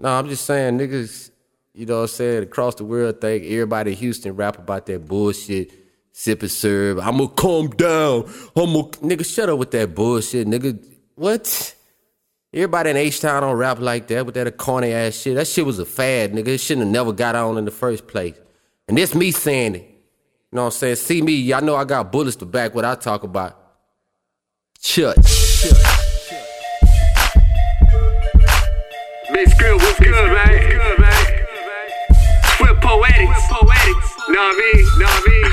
No, I'm just saying, niggas, you know what I'm saying, across the world think everybody in Houston rap about that bullshit, sip and serve. I'ma calm down. I'ma nigga, shut up with that bullshit, nigga. What? Everybody in H Town don't rap like that with that corny ass shit. That shit was a fad, nigga. It shouldn't have never got on in the first place. And this me saying it. You know what I'm saying? See me, y'all know I got bullets to back what I talk about. Chut. Bigg Scripp, what's good, man? Good, man. Swift poetics. poetics. Know what I mean? Know what I mean?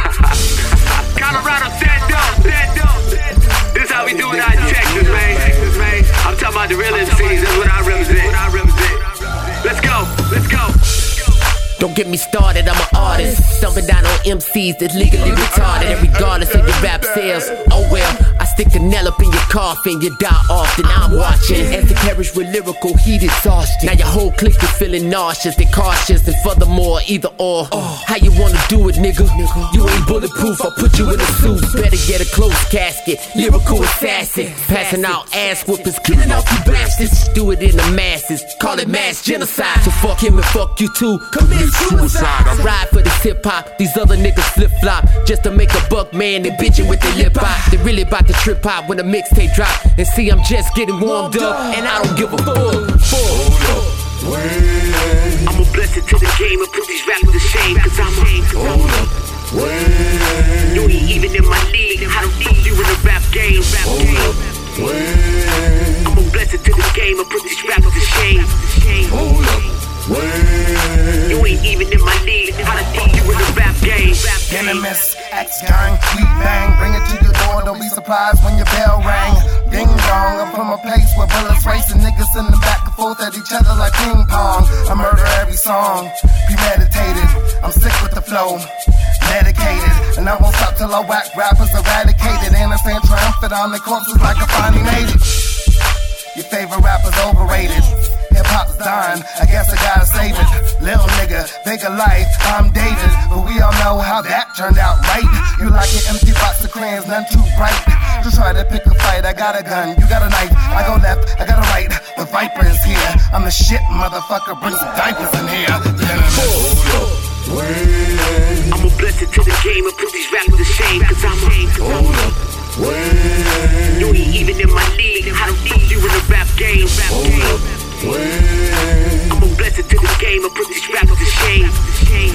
Colorado, stand up, stand up. This how we do it out in Texas, man. Texas, man. I'm talking about the real MCs. That's what I represent. What I represent. Let's go. Let's go. Don't get me started, I'm an artist. Dumping down on MCs that's legally retarded. And regardless of your rap sales, oh well, I stick a nail up in your coffin, you die often. I'm watching as the carriage with lyrical heat exhaustion. Now your whole clique is feeling nauseous, they cautious, and furthermore, either or. How you wanna do it, nigga? You ain't bulletproof, I'll put you in a suit. Better get a closed casket, lyrical assassin. Passing out ass whoopers, killing off you bastards. Do it in the masses, call it mass genocide. So fuck him and fuck you too. Commit suicide. I ride for this hip hop, these other niggas flip flop. Just to make a buck, man, they bitchin' with their lip hop. They really about to trip hop when the mixtape drop. And see, I'm just getting warmed up, and I don't give a fuck. fuck. I'm a blessing to the game and put these rappers to shame. Cause I'm a. Hold up. You ain't even in my league. How the fuck you in the rap game? Rap game. I'm a blessing to the game and put these rappers to shame. Hold up. You ain't even in my league. How the Venomous, X gang, we bang. Bring it to your door, don't be surprised when your bell rang. Ding dong, I'm from a place where bullets racing niggas in the back and forth at each other like ping pong. I murder every song, premeditated. I'm sick with the flow, medicated. And I won't stop till I whack rappers eradicated. And I stand triumphant on the corpses like I finally made it. Hip hop's dying, I guess I gotta save it. Little nigga, bigger life, I'm dated. But we all know how that turned out, right? You like an empty box of crayons, none too bright. To try to pick a fight, I got a gun, you got a knife. I go left, I got a right. The Viper is here. I'm the shit, motherfucker. Bring some diapers in here. I'm a blessing to the game and put these rappers to shame. Cause I'm a. Hold up. Wait. You ain't even in my league. How the fuck you in the rap game? Rap game. I'm game and put these rappers to shame.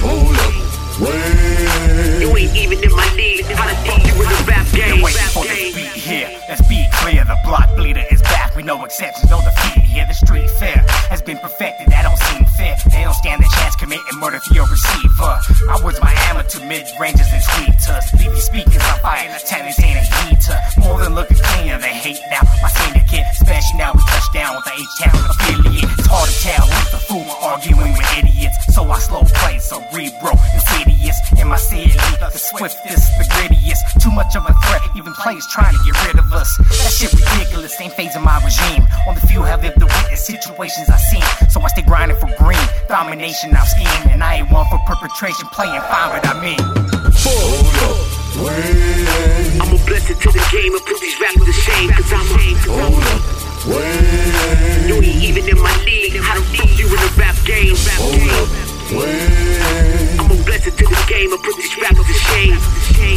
Hold up. Wait. You ain't even in my league. How the fuck you in the rap game? Rap for this game. beat here. Let's be clear. The block bleeder is back. We no exceptions, no defeat here. The street fair has been perfected. I don't fair. They don't stand a chance committing murder for your receiver. I was my amateur mid ranges and tweeters. BB speakers on fire. The tennis ain't a heater. More than looking cleaner. They hate now. My syndicate, special now. We touch down with the H-Town affiliate. It's hard to tell who's the fool arguing with idiots. So I slow play, cerebral, insidious. In my city, the swiftest, the grittiest. Too much of a threat, even players trying to get rid of us. That shit ridiculous, ain't phasing my regime. On the few situations I've seen. So I stay grinding for green, domination I've schemed. And I ain't one for perpetration, playing fine, but I mean. I'm a blessing to the game and put these rappers to shame. Cause I'm a. Hold up. wait. You ain't even in my league. How the fuck you in the rap game? Rap game. I'm a blessing to the game and put these rappers to shame.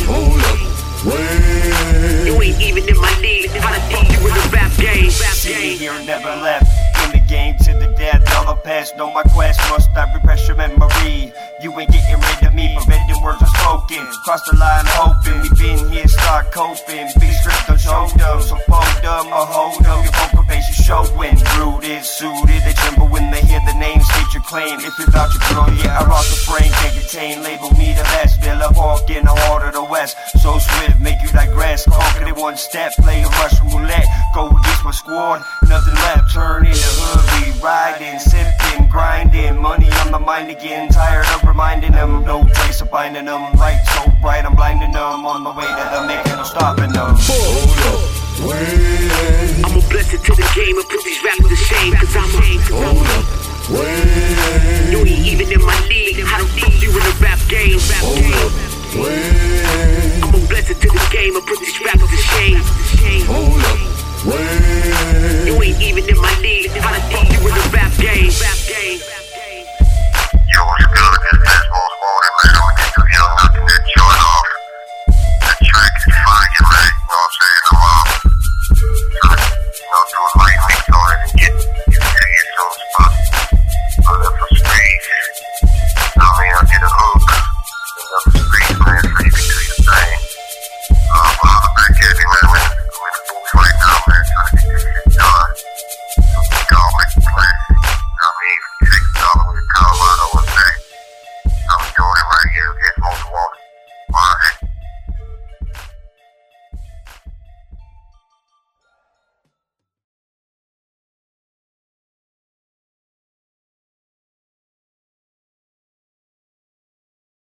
Hold up. Wait. You ain't even in my league. How the fuck you in the rap game? Rap game. here never left. Past. Know my quest, must I repress your memory? You ain't getting rid of me, preventing words are spoken. Cross the line, hoping we been here, start coping. Bigg Scripp on shoulder, so fold them or hold them. Your poker face is showing. Rooted, suited, they tremble when they hear the name, state your claim. If out your girl, yeah, I rock the frame, can't contain. Label me the best, Villa Hawk the so swift, make you digress. Conquer it one step, play a rush roulette. Go against my squad, nothing left. Turn in the hood, we riding, sipping, grinding. Money on my mind again, tired of reminding them. No trace of findin' them. Right, so bright, I'm blinding them. On my way to the making, I'm stopping them. Hold up, wait. I'm a blessing to the game and put these rappers to shame. Cause I'm a. Hold up. Wait. You even in my league. How the fuck you in the rap game? Rap Hold game. Up. Wait fame or put these rappers to shame. Hold up.